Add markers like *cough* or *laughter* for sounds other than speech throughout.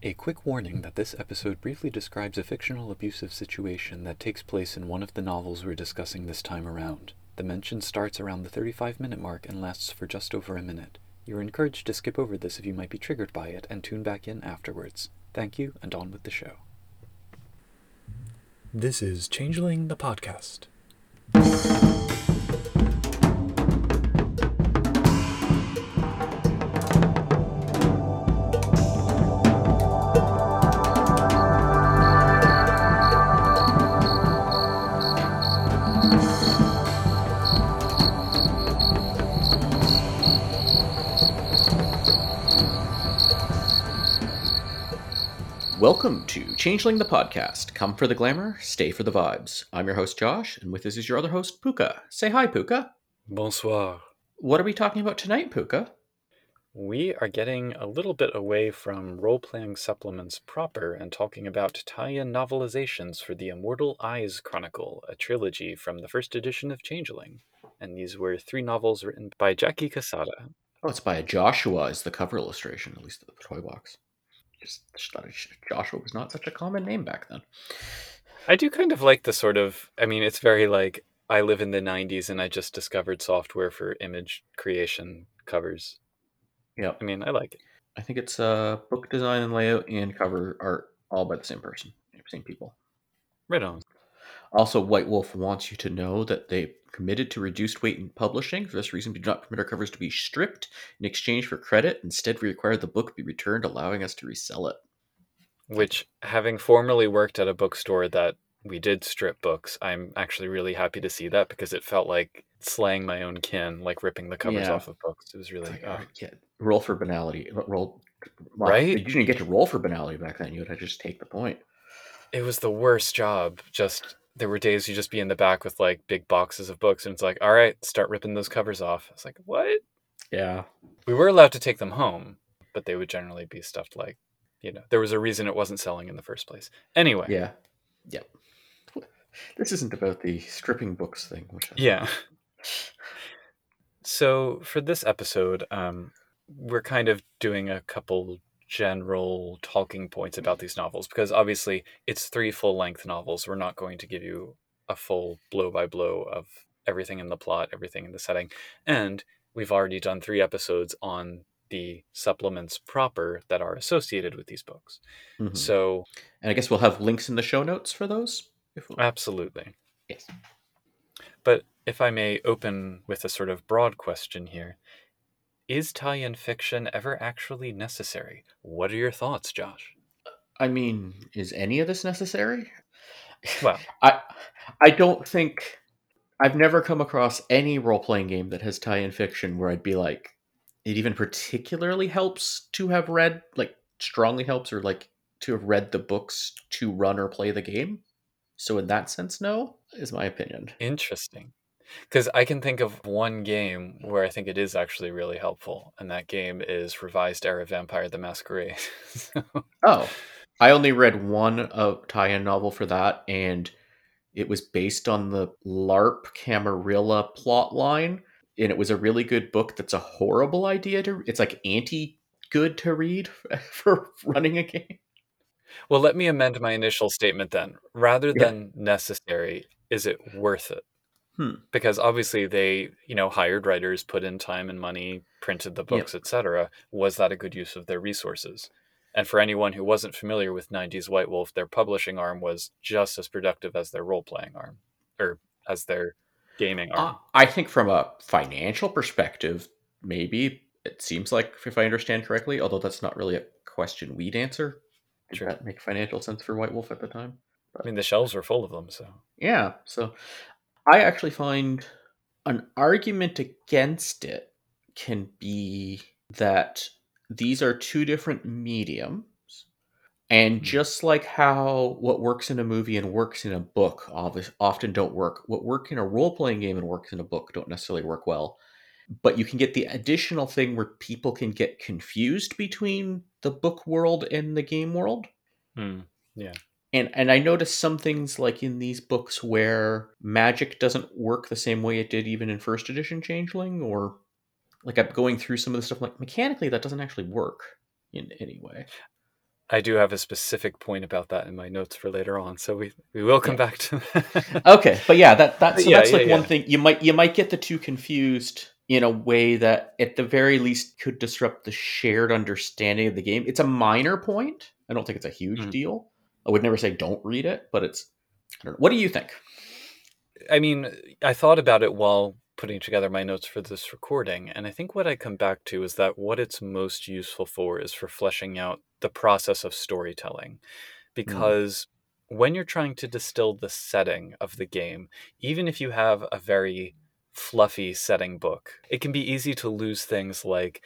A quick warning that this episode briefly describes a fictional abusive situation that takes place in one of the novels we're discussing this time around. The mention starts around the 35 minute mark and lasts for just over a minute. You're encouraged to skip over this if you might be triggered by it and tune back in afterwards. Thank you, and on with the show. This is Changeling the Podcast. Welcome to Changeling the Podcast. Come for the glamour, stay for the vibes. I'm your host, Josh, and with us is your other host, Pooka. Say hi, Pooka. Bonsoir. What are we talking about tonight, Pooka? We are getting a little bit away from role playing supplements proper and talking about tie in novelizations for the Immortal Eyes Chronicle, a trilogy from the first edition of Changeling. And these were three novels written by Jackie Cassada. Oh, it's by Joshua, is the cover illustration, at least of the toy box. Just, Joshua was not such a common name back then. I do kind of like the sort of, I mean, it's very like, I live in the 90s and I just discovered software for image creation covers. Yeah. I mean, I like it. I think it's uh, book design and layout and cover art all by the same person, same people. Right on. Also, White Wolf wants you to know that they committed to reduced weight in publishing. For this reason, we do not permit our covers to be stripped in exchange for credit. Instead, we require the book be returned, allowing us to resell it. Which, having formerly worked at a bookstore that we did strip books, I'm actually really happy to see that because it felt like slaying my own kin, like ripping the covers Yeah. off of books. It was really, Like, uh, yeah, roll for banality. Roll. well, Right? You didn't get to roll for banality back then. You would have to just take the point. it was the worst job. Just there were days you just be in the back with like big boxes of books, and it's like, all right, start ripping those covers off. it's like, what? Yeah. We were allowed to take them home, but they would generally be stuffed like, you know, there was a reason it wasn't selling in the first place. Anyway, Yeah. Yep. *laughs* This isn't about the stripping books thing, which I Yeah. So for this episode, um, we're kind of doing a couple general talking points about these novels because obviously it's three full length novels. We're not going to give you a full blow by blow of everything in the plot, everything in the setting. And we've already done three episodes on the supplements proper that are associated with these books. Mhm. So, And I guess we'll have links in the show notes for those. If absolutely. yes. But if I may open with a sort of broad question here, is tie in fiction ever actually necessary? What are your thoughts, Josh? I mean, is any of this necessary? Well, *laughs* I I don't think I've never come across any role playing game that has tie in fiction where I'd be like, it even particularly helps to have read, like, strongly helps or like to have read the books to run or play the game. So, in that sense, no, is my opinion. interesting. Because I can think of one game where I think it is actually really helpful, and that game is Revised Era Vampire the Masquerade. So- *laughs* Oh, I only read one uh, tie in novel for that, and it was based on the LARP Camarilla plot line. And it was a really good book that's a horrible idea to It's like anti good to read *laughs* for running a game. well, let me amend my initial statement then. Rather Yeah. than necessary, is it worth it? Hmm. because obviously they you know hired writers put in time and money printed the books etc was that a good use of their resources and for anyone who wasn't familiar with 90s white wolf their publishing arm was just as productive as their role-playing arm or as their gaming arm Uh, I think from a financial perspective, maybe it seems like, if I understand correctly, although that's not really a question we'd answer. Did Sure. that make financial sense for White Wolf at the time? i mean the shelves were full of them so Yeah, so I actually find an argument against it can be that these are two different mediums. And Mhm. just like how what works in a movie and works in a book often don't work, what work in a role playing game and works in a book don't necessarily work well. But you can get the additional thing where people can get confused between the book world and the game world hmm. And and I noticed some things like in these books where magic doesn't work the same way it did even in first edition Changeling, or like I'm going through some of the stuff like mechanically that doesn't actually work in any way. I do have a specific point about that in my notes for later on, so we, we will come Yeah. back to that. *laughs* okay but yeah that that's so Yeah, that's yeah, like one thing you might you might get the two confused in a way that at the very least could disrupt the shared understanding of the game it's a minor point i don't think it's a huge Mhm. deal i would never say don't read it but it's I don't know. what do you think I mean, I thought about it while putting together my notes for this recording, and I think what I come back to is that what it's most useful for is for fleshing out the process of storytelling. Mm. Because when you're trying to distill the setting of the game, even if you have a very fluffy setting book, it can be easy to lose things like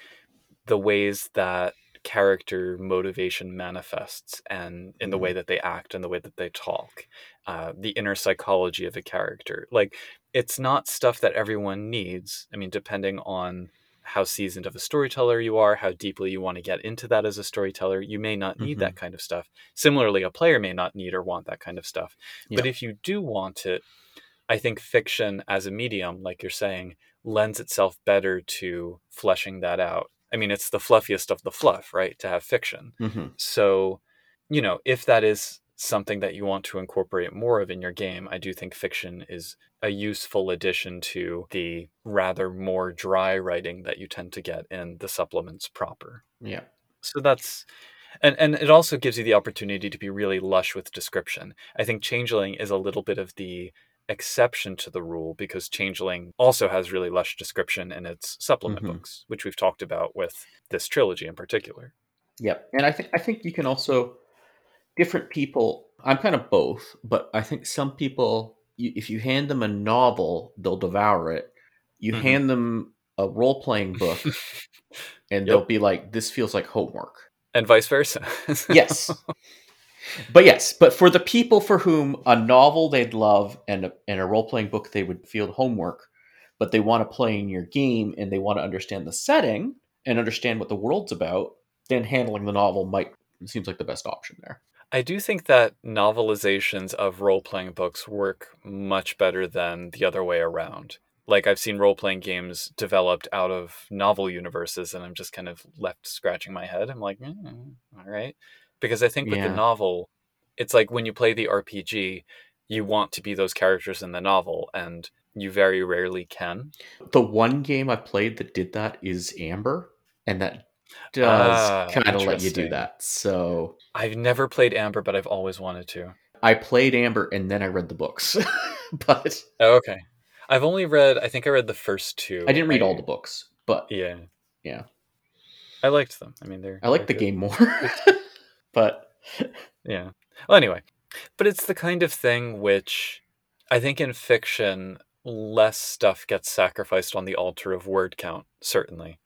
the ways that character motivation manifests and in the way that they act and the way that they talk uh, the inner psychology of a character. Like it's not stuff that everyone needs. I mean depending on how seasoned of a storyteller you are how deeply you want to get into that as a storyteller you may not need that kind of stuff. Similarly a player may not need or want that kind of stuff. But if you do want it i think fiction as a medium like you're saying lends itself better to fleshing that out i mean it's the fluffiest of the fluff right to have fiction mm-hmm. so, you know, if that is something that you want to incorporate more of in your game, I do think fiction is a useful addition to the rather more dry writing that you tend to get in the supplements proper. yeah So that's and and it also gives you the opportunity to be really lush with description. I think Changeling is a little bit of the exception to the rule because Changeling also has really lush description in its supplement Mhm. books, which we've talked about with this trilogy in particular. Yep. And I think I think you can also different people I'm kind of both, but I think some people you, if you hand them a novel, they'll devour it. You Mhm. hand them a role-playing book *laughs* and Yep. they'll be like this feels like homework. and vice versa. *laughs* Yes. But yes, but for the people for whom a novel they'd love and a, and a role-playing book they would feel homework, but they want to play in your game and they want to understand the setting and understand what the world's about, then handling the novel might seems like the best option there. I do think that novelizations of role playing books work much better than the other way around. Like, I've seen role playing games developed out of novel universes, and I'm just kind of left scratching my head. I'm like, mm, all right. Because I think with Yeah. the novel, it's like when you play the RPG, you want to be those characters in the novel, and you very rarely can. The one game I played that did that is Amber, and that does Ah, kind of let you do that. So I've never played Amber, but I've always wanted to. I played Amber and then I read the books, *laughs* but Oh, okay. I've only read, I think I read the first two. I didn't read all the books. But Yeah. Yeah. I liked them. I mean, they're. I like the good. game more. *laughs* but Yeah. Well, anyway, but it's the kind of thing which I think in fiction, less stuff gets sacrificed on the altar of word count, certainly.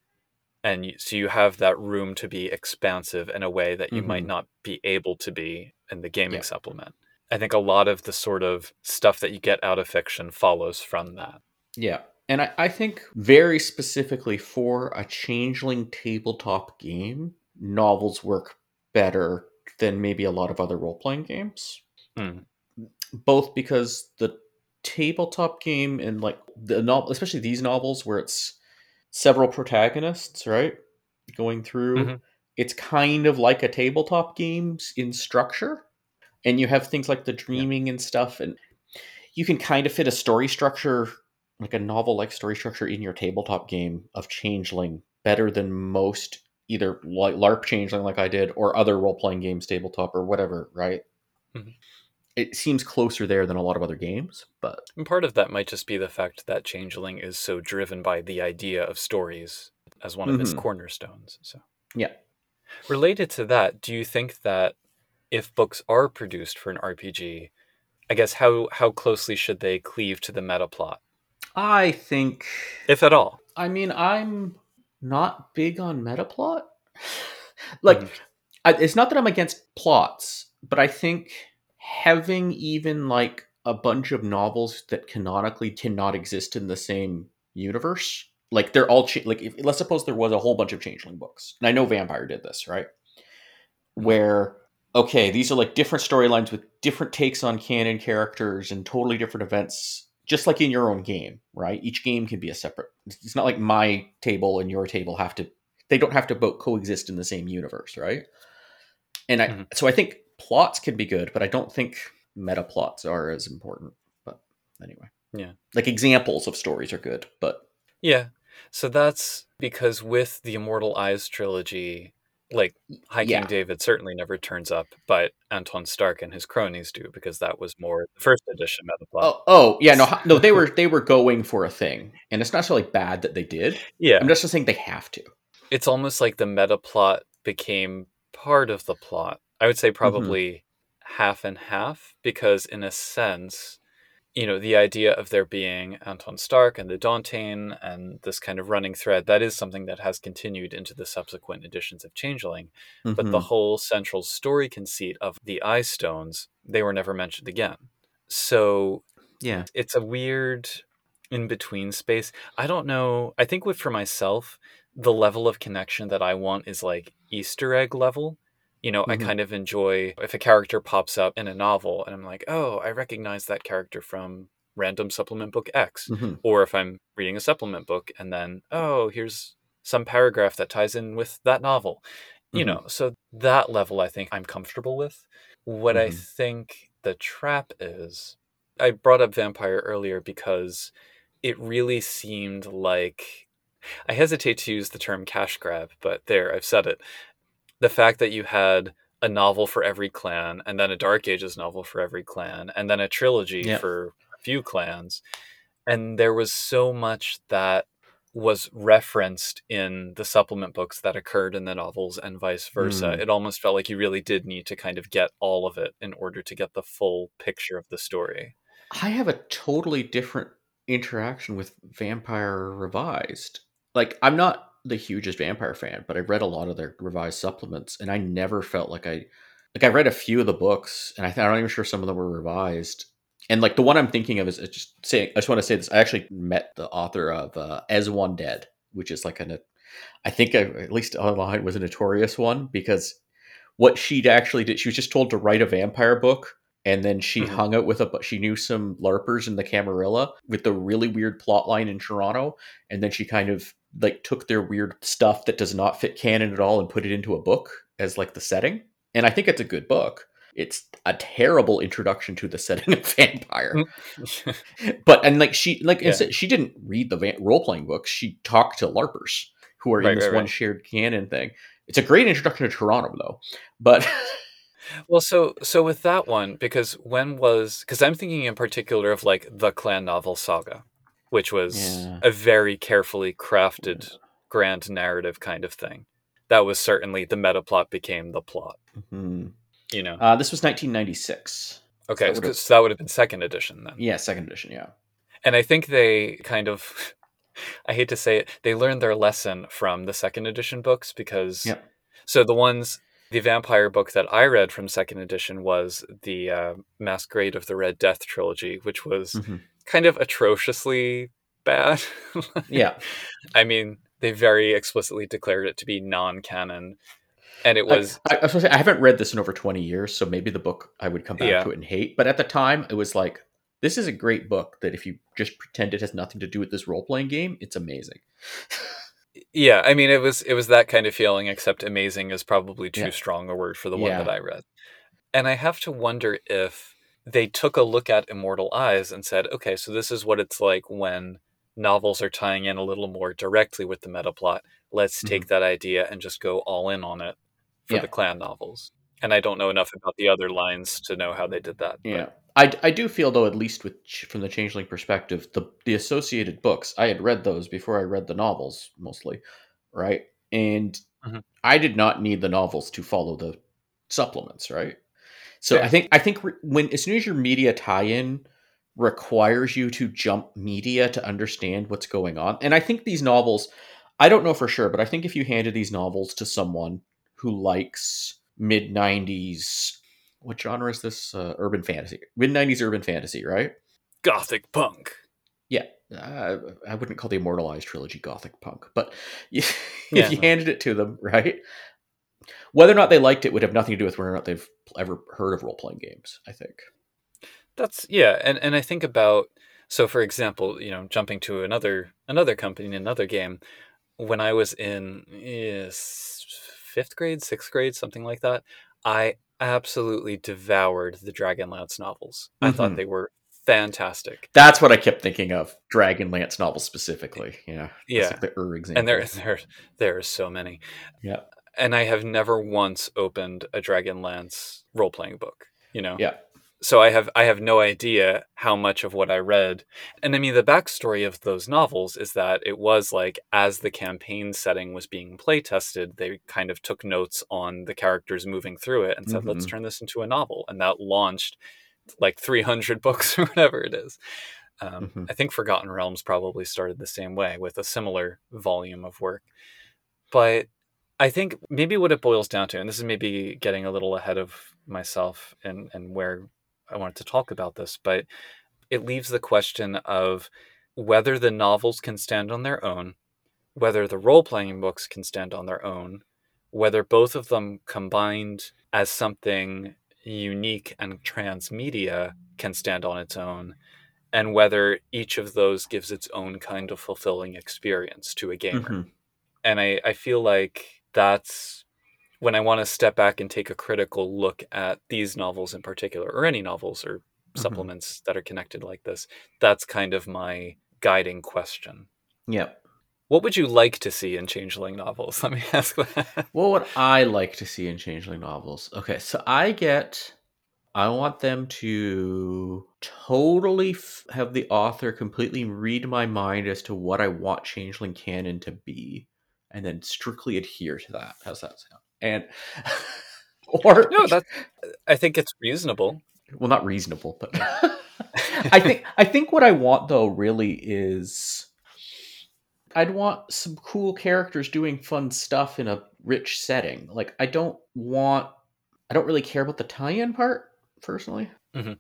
And you, so you have that room to be expansive in a way that you might Mhm. not be able to be in the gaming Yeah. supplement. I think a lot of the sort of stuff that you get out of fiction follows from that. yeah. And I, I think very specifically for a changeling tabletop game, novels work better than maybe a lot of other role playing games. Hmm. both because the tabletop game and like the novel, especially these novels where it's several protagonists, right, going through, Mhm. it's kind of like a tabletop games in structure, and you have things like the dreaming and stuff, and you can kind of fit a story structure, like a novel-like story structure, in your tabletop game of Changeling better than most either like LARP Changeling, like I did, or other role-playing games tabletop or whatever, right? Mhm. it seems closer there than a lot of other games, but And part of that might just be the fact that Changeling is so driven by the idea of stories as one of its Mhm. cornerstones. So, yeah. related to that, do you think that if books are produced for an RPG, I guess how how closely should they cleave to the meta plot, I think if at all? I mean I'm not big on meta plot. *laughs* like Mhm. I, it's not that I'm against plots, but I think having even like a bunch of novels that canonically cannot exist in the same universe, like they're all cha- like if, let's suppose there was a whole bunch of changeling books, and I know Vampire did this, right? Where okay, these are like different storylines with different takes on canon characters and totally different events, just like in your own game, right? Each game can be a separate. It's not like my table and your table have to. They don't have to both coexist in the same universe, right? And I Mhm. so I think plots can be good, but I don't think meta plots are as important. But anyway. Yeah. Like examples of stories are good, but Yeah. So that's because with the Immortal Eyes trilogy, like High King yeah. David certainly never turns up, but Anton Stark and his cronies do because that was more the first edition meta plot. Oh, oh yeah, no, no, they *laughs* were they were going for a thing, and it's not necessarily bad that they did. yeah. I'm just saying they have to. it's almost like the meta plot became part of the plot. I would say mm-hmm. probably half and half because in a sense, you know, the idea of there being Anton Stark and the Dauntain and this kind of running thread, that is something that has continued into the subsequent editions of Changeling. But the Mhm. whole central story conceit of the Eye Stones, they were never mentioned again. So yeah, it's a weird in between space. I don't know. I think with for myself, the level of connection that I want is like Easter egg level. You know, I Mhm. kind of enjoy if a character pops up in a novel and I'm like, oh, I recognize that character from random supplement book X. Mhm. Or if I'm reading a supplement book and then, oh, here's some paragraph that ties in with that novel. You Mhm. know, so that level I think I'm comfortable with. What I Mhm. think the trap is, I brought up Vampire earlier because it really seemed like I hesitate to use the term cash grab, but there, I've said it. The fact that you had a novel for every clan, and then a Dark Ages novel for every clan, and then a trilogy Yeah. for a few clans, and there was so much that was referenced in the supplement books that occurred in the novels and vice versa. Mm. It almost felt like you really did need to kind of get all of it in order to get the full picture of the story. I have a totally different interaction with Vampire Revised. Like, I'm not the hugest Vampire fan, but I've read a lot of their revised supplements, and I never felt like I like I read a few of the books, and I th- I'm not even sure some of them were revised. And like the one I'm thinking of is just saying. I just want to say this. I actually met the author of uh, As One Dead, which is like an, I think I, at least online was a notorious one because what she'd actually did, she was just told to write a vampire book and then she Mhm. hung out with a but she knew some larpers in the camarilla with the really weird plot line in toronto and then she kind of like took their weird stuff that does not fit canon at all and put it into a book as like the setting. And i think it's a good book. It's a terrible introduction to the setting *laughs* of vampire. Mm. But and like she like Yeah. instead- she didn't read the van- role-playing books. She talked to larpers who are Right, in this right, one right. shared canon thing. It's a great introduction to toronto though. But *laughs* Well, so so with that one, because when was because I'm thinking in particular of like the clan novel saga, which was Yeah. a very carefully crafted grand narrative kind of thing. That was certainly the meta plot became the plot. Mhm. You know. uh, this was 1996 Okay, so, that would have been second edition then. yeah second edition yeah And I think they kind of, *laughs* I hate to say it, they learned their lesson from the second edition books because, Yep. so the ones, the vampire book that I read from second edition was the uh, Masquerade of the Red Death trilogy, which was Mhm. Kind of atrociously bad. *laughs* yeah I mean, they very explicitly declared it to be non canon. And it was, I, I, was say, I haven't read this in over 20 years so maybe the book i would come back Yeah. to it and hate but at the time it was like this is a great book that if you just pretend it has nothing to do with this role-playing game it's amazing yeah, I mean, it was, it was that kind of feeling, except amazing is probably too Yeah. strong a word for the one Yeah. that I read. And I have to wonder if they took a look at Immortal Eyes and said, okay, so this is what it's like when novels are tying in a little more directly with the meta plot. Let's take that idea and just go all in on it for Yeah. the clan novels. And I don't know enough about the other lines to know how they did that. but- Yeah, I, I do feel though, at least with from the Changeling perspective, the the associated books I had read those before I read the novels mostly, right? And Mhm. I did not need the novels to follow the supplements, right? So. I think I think when as soon as your media tie-in requires you to jump media to understand what's going on, and I think these novels, I don't know for sure, but I think if you handed these novels to someone who likes mid '90s what genre is this? Uh, urban fantasy, mid '90s urban fantasy, right? Gothic punk. Yeah, uh, I wouldn't call the Immortal Eyes trilogy gothic punk, but *laughs* if Yeah, you no. handed it to them, right? Whether or not they liked it would have nothing to do with whether or not they've ever heard of role playing games. I think. That's yeah, and and I think about so for example, you know, jumping to another another company, another game. When I was in yes, fifth grade, sixth grade, something like that, I absolutely devoured the Dragonlance novels. I thought Mhm. they were fantastic. That's what I kept thinking of. Dragonlance novels specifically. Yeah. Yeah. like the Ur example. And there *laughs* there there are so many. Yeah. And I have never once opened a Dragonlance role-playing book, you know. Yeah. So I have I have no idea how much of what I read. And I mean the backstory of those novels is that it was like as the campaign setting was being play tested, they kind of took notes on the characters moving through it and said, let's Mhm. turn this into a novel. And that launched like 300 *laughs* books or whatever it is. Um, Mhm. I think Forgotten Realms probably started the same way with a similar volume of work. But I think maybe what it boils down to, and this is maybe getting a little ahead of myself and, and where I wanted to talk about this, but it leaves the question of whether the novels can stand on their own, whether the role playing books can stand on their own, whether both of them combined as something unique and transmedia can stand on its own, and whether each of those gives its own kind of fulfilling experience to a gamer. Mhm. And I, I feel like that's when I want to step back and take a critical look at these novels in particular, or any novels or Mhm. supplements that are connected like this. That's kind of my guiding question. Yeah. What would you like to see in Changeling novels? *laughs* Let me ask that. What would I like to see in Changeling novels? Okay, so I get. I want them to totally f- have the author completely read my mind as to what I want Changeling canon to be, and then strictly adhere to that. How's that sound? And *laughs* or No, that's. I think it's reasonable. well, not reasonable, but *laughs* I think I think what I want though really is I'd want some cool characters doing fun stuff in a rich setting. Like I don't want I don't really care about the tie-in part personally. Mhm.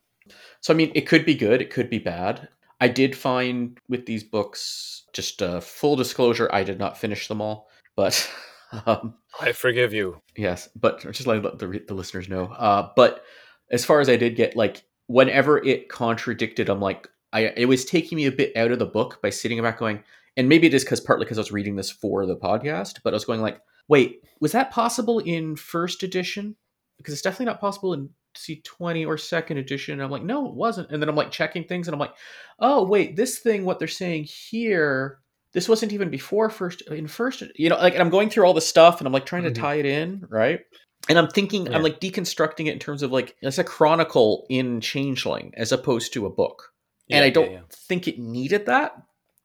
So I mean, it could be good, it could be bad. I did find with these books, just uh, full disclosure, I did not finish them all, but *laughs* um, I forgive you. Yes, but just let the, the, the listeners know. Uh, but as far as I did get, like, whenever it contradicted, I'm like, I it was taking me a bit out of the book by sitting back going, and maybe it is because partly because I was reading this for the podcast, but I was going like, wait, was that possible in first edition? Because it's definitely not possible in C20 or second edition. And I'm like, no, it wasn't. And then I'm like checking things, and I'm like, oh wait, this thing, what they're saying here this wasn't even before first in first you know like and i'm going through all the stuff and i'm like trying Mhm. to tie it in right and i'm thinking Yeah. i'm like deconstructing it in terms of like it's a chronicle in changeling as opposed to a book and i don't yeah. think it needed that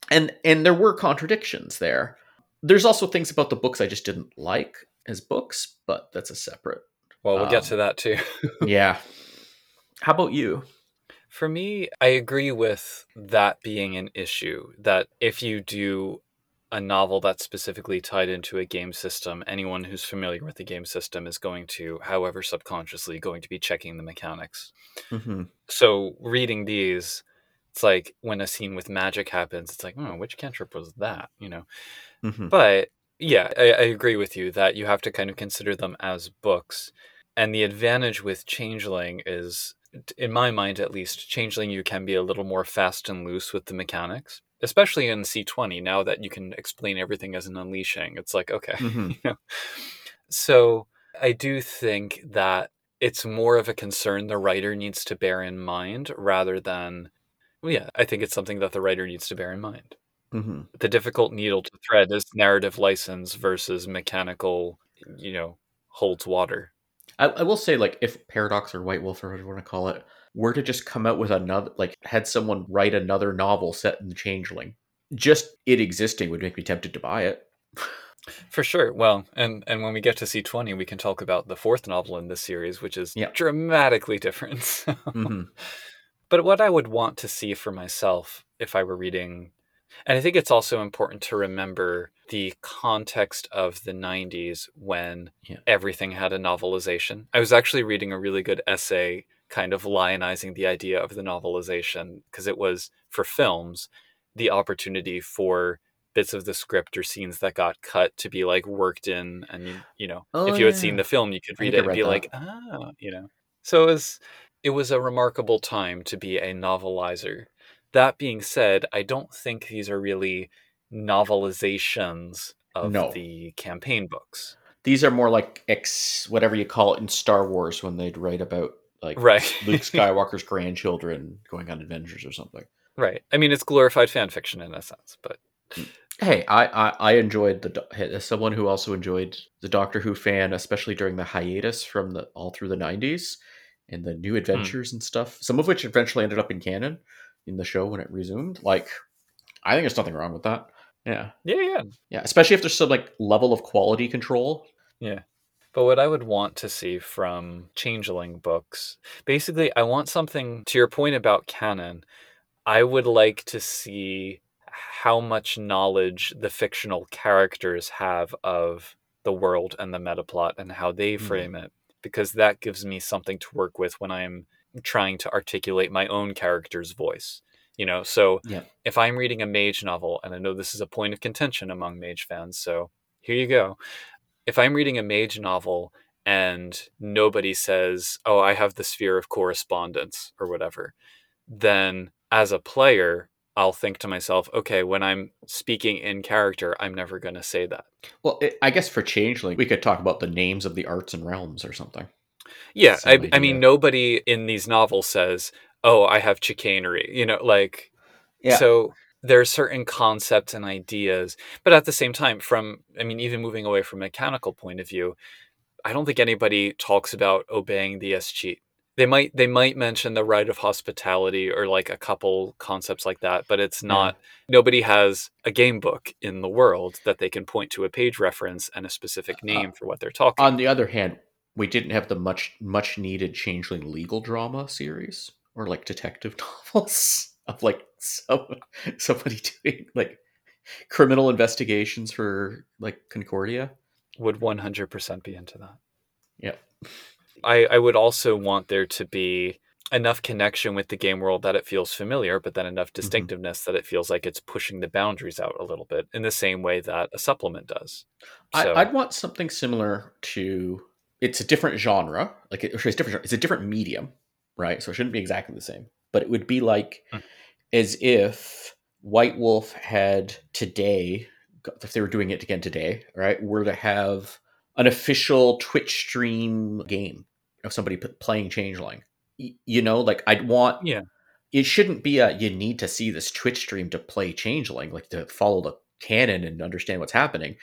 and and there were contradictions there there's also things about the books i just didn't like as books but that's a separate Well, we'll get Um, to that too. *laughs* yeah how about you For me, I agree with that being an issue. That if you do a novel that's specifically tied into a game system, anyone who's familiar with the game system is going to, however subconsciously, going to be checking the mechanics. mm-hmm. So reading these, it's like when a scene with magic happens, it's like, oh, which cantrip was that? You know. Mm-hmm. But yeah, I, I agree with you that you have to kind of consider them as books. And the advantage with Changeling is, in my mind at least, Changeling you can be a little more fast and loose with the mechanics, especially in C20. Now that you can explain everything as an unleashing, it's like, okay. *laughs* Mm-hmm. you know? So I do think that it's more of a concern the writer needs to bear in mind rather than, well, yeah, I think it's something that the writer needs to bear in mind Mm-hmm. the difficult needle to thread is narrative license versus mechanical, you know, holds water. I, I will say, like, if Paradox or White Wolf or whatever you want to call it were to just come out with another, like, had someone write another novel set in the Changeling, just it existing would make me tempted to buy it. *laughs* For sure. Well, and and when we get to C20, we can talk about the fourth novel in this series, which is Yeah. dramatically different. *laughs* Mhm. But what I would want to see for myself if I were reading, and I think it's also important to remember the context of the 90s when Yeah. everything had a novelization. I was actually reading a really good essay kind of lionizing the idea of the novelization because it was for films the opportunity for bits of the script or scenes that got cut to be like worked in and you, you know Oh, if you had seen the film you could read it and be that. like ah you know so it was it was a remarkable time to be a novelizer that being said i don't think these are really novelizations of No. the campaign books These are more like X, whatever you call it in Star Wars when they'd write about like right. Luke *laughs* Skywalker's grandchildren going on adventures or something. right. I mean, it's glorified fan fiction in a sense, but mm. Hey, I, I I enjoyed the as someone who also enjoyed the Doctor Who fan, especially during the hiatus from the all through the '90s and the new hmm. adventures and stuff. Some of which eventually ended up in canon in the show when it resumed. Like, I think there's nothing wrong with that. Yeah, yeah, yeah. yeah. Especially if there's some like level of quality control. Yeah. But what I would want to see from Changeling books, basically, I want something to your point about canon. I would like to see how much knowledge the fictional characters have of the world and the meta plot and how they Hmm. frame it, because that gives me something to work with when I'm trying to articulate my own character's voice. You know, so Yeah. if I'm reading a mage novel, and I know this is a point of contention among mage fans, so here you go. If I'm reading a mage novel and nobody says, Oh, I have the sphere of correspondence or whatever, then as a player, I'll think to myself, okay, when I'm speaking in character, I'm never going to say that. Well, it, I guess for Changeling, we could talk about the names of the arts and realms or something. Yeah, I, I mean, nobody in these novels says, "Oh, I have chicanery," you know, like Yeah. so. There are certain concepts and ideas, but at the same time, from I mean, even moving away from a mechanical point of view, I don't think anybody talks about obeying the escheat. They might they might mention the right of hospitality or like a couple concepts like that, but it's not. Nobody has a game book in the world that they can point to a page reference and a specific uh, name for what they're talking. On the other hand, we didn't have the much much needed Changeling legal drama series or like detective *laughs* novels of like some, somebody doing like criminal investigations for like Concordia. would 100% be into that. Yeah. I, I would also want there to be enough connection with the game world that it feels familiar, but then enough mm-hmm. distinctiveness that it feels like it's pushing the boundaries out a little bit in the same way that a supplement does. So, I, I'd want something similar to. It's a different genre, like it, it's different. It's a different medium, right? So it shouldn't be exactly the same, but it would be like Mm. as if White Wolf had today, if they were doing it again today, right, were to have an official Twitch stream game of somebody p- playing Changeling. Y- You know, like I'd want. Yeah. It shouldn't be a you need to see this Twitch stream to play Changeling, like to follow the canon and understand what's happening.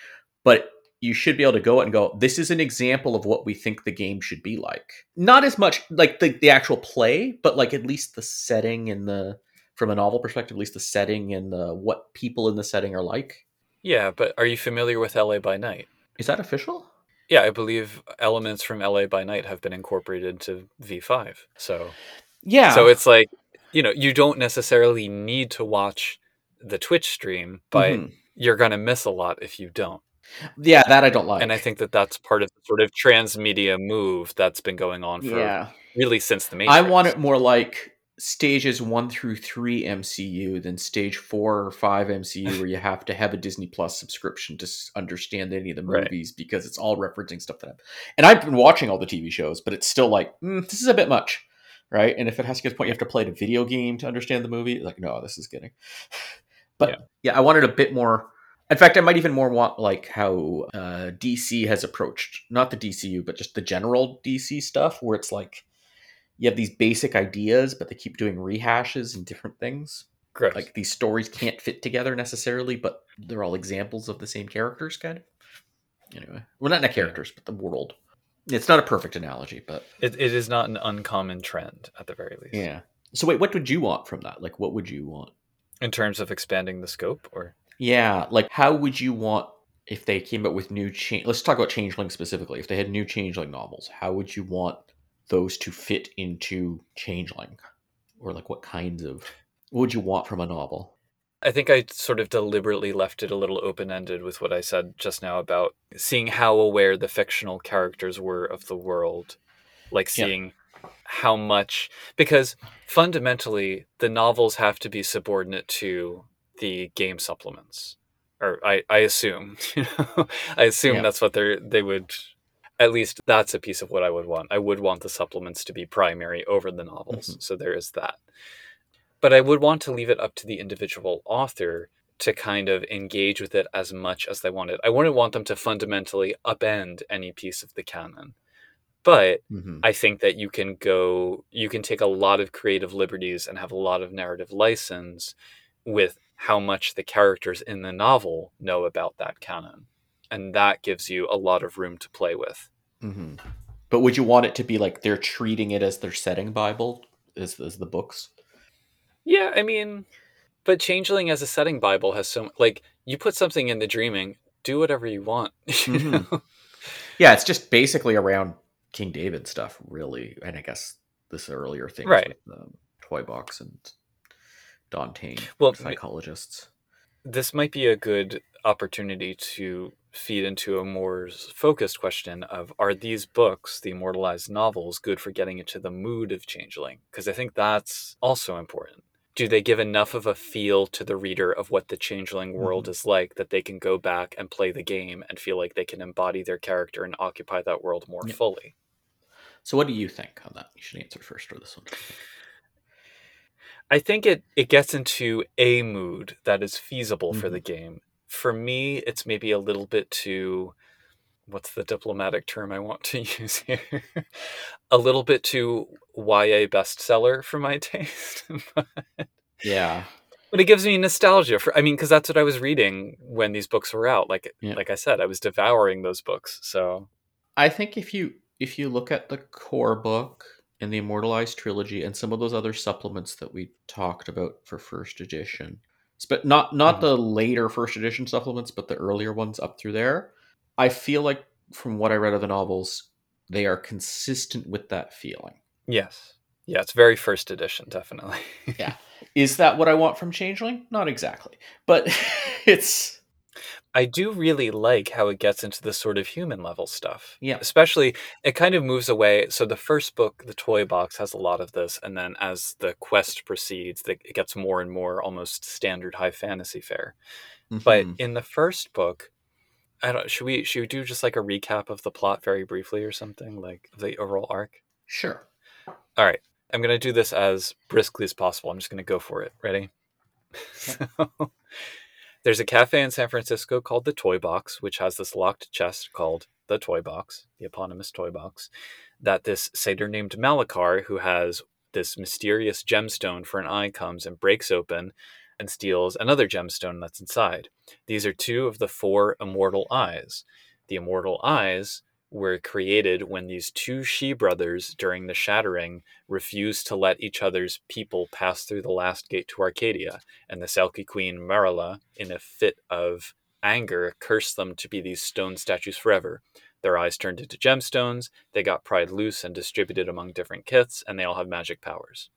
But you should be able to go out and go, this is an example of what we think the game should be like. Not as much like the, the actual play, but like at least the setting and the from a novel perspective, at least the setting and the what people in the setting are like. yeah, but are you familiar with LA by Night? Is that official? Yeah, I believe elements from LA by Night have been incorporated into V5. So, Yeah. so it's like, you know, you don't necessarily need to watch the Twitch stream, but Mhm. you're going to miss a lot if you don't. Yeah, that I don't like. and I think that that's part of the sort of transmedia move that's been going on for yeah, really since the Matrix. I want it more like stages one through three MCU than stage four or five MCU, where you *laughs* have to have a Disney Plus subscription to understand any of the Right. movies because it's all referencing stuff that. I've, and I've been watching all the TV shows, but it's still like mm, this is a bit much, right? And if it has to get to the point you have to play the video game to understand the movie, like no, this is getting. *sighs* But Yeah. yeah, I wanted a bit more. In fact, I might even more want like how uh, DC has approached not the DCU, but just the general DC stuff, where it's like you have these basic ideas, but they keep doing rehashes and different things. Gross. Like these stories can't fit together necessarily, but they're all examples of the same characters, kind of. Anyway, well, not the characters, but the world. It's not a perfect analogy, but it, it is not an uncommon trend at the very least. yeah. So wait, what would you want from that? Like, what would you want? In terms of expanding the scope, or Yeah, like how would you want if they came up with new change? Let's talk about Changeling specifically. If they had new Changeling novels, how would you want those to fit into Changeling, or like what kinds of what would you want from a novel? I think I sort of deliberately left it a little open ended with what I said just now about seeing how aware the fictional characters were of the world, like Yeah. seeing how much because fundamentally the novels have to be subordinate to the game supplements or i i assume *laughs* you know i assume Yeah. that's what they're they would at least that's a piece of what i would want i would want the supplements to be primary over the novels Mhm. so there is that but i would want to leave it up to the individual author to kind of engage with it as much as they wanted. I wouldn't want them to fundamentally upend any piece of the canon. But Mhm. I think that you can go, you can take a lot of creative liberties and have a lot of narrative license with how much the characters in the novel know about that canon. And that gives you a lot of room to play with. hmm But would you want it to be like they're treating it as their setting Bible, as, as the books? Yeah, I mean, but Changeling as a setting Bible has so like you put something in the dreaming, do whatever you want. *laughs* you Mhm. know? Yeah, it's just basically around King David stuff, really, and I guess this earlier thing Right. with um, Toy Box and Dauntain Well, psychologists. this might be a good opportunity to feed into a more focused question of are these books the Immortal Eyes novels good for getting into the mood of changeling because i think that's also important do they give enough of a feel to the reader of what the changeling world mm-hmm. is like that they can go back and play the game and feel like they can embody their character and occupy that world more Yeah. fully So, what do you think on that? You should answer first for this one. I think it it gets into a mood that is feasible for the mm-hmm. game. For me, it's maybe a little bit too what's the diplomatic term I want to *laughs* use here? a little bit too YA bestseller for my *laughs* taste. Yeah, but it gives me nostalgia for I mean cuz that's what I was reading when these books were out. Like Yeah. like I said, I was devouring those books. So, I think if you if you look at the core book and the Immortal Eyes trilogy and some of those other supplements that we talked about for first edition, but not not Mhm. the later first edition supplements, but the earlier ones up through there, I feel like from what I read of the novels, they are consistent with that feeling. yes. Yeah, it's very first edition, definitely. Yeah. Is that what I want from Changeling? Not exactly, but *laughs* it's I do really like how it gets into the sort of human level stuff. Yeah. Especially, it kind of moves away. So, the first book, The Toy Box, has a lot of this. And then as the quest proceeds, it gets more and more almost standard high fantasy fare. But Mhm. in the first book, I don't, should we, should we do just like a recap of the plot very briefly or something? Like the overall arc? sure. All right. I'm going to do this as briskly as possible. I'm just going to go for it. Ready? *laughs* so, there's a cafe in San Francisco called the Toy Box, which has this locked chest called the Toy Box, the eponymous Toy Box, that this satyr named Malakar, who has this mysterious gemstone for an eye, comes and breaks open and steals another gemstone that's inside. These are two of the four immortal eyes. The immortal eyes were created when these two sidhe brothers during the shattering refused to let each other's people pass through the last gate to Arcadia, and the Selkie queen Marilla, in a fit of anger, cursed them to be these stone statues forever. Their eyes turned into gemstones, they got pried loose and distributed among different kits, and they all have magic powers.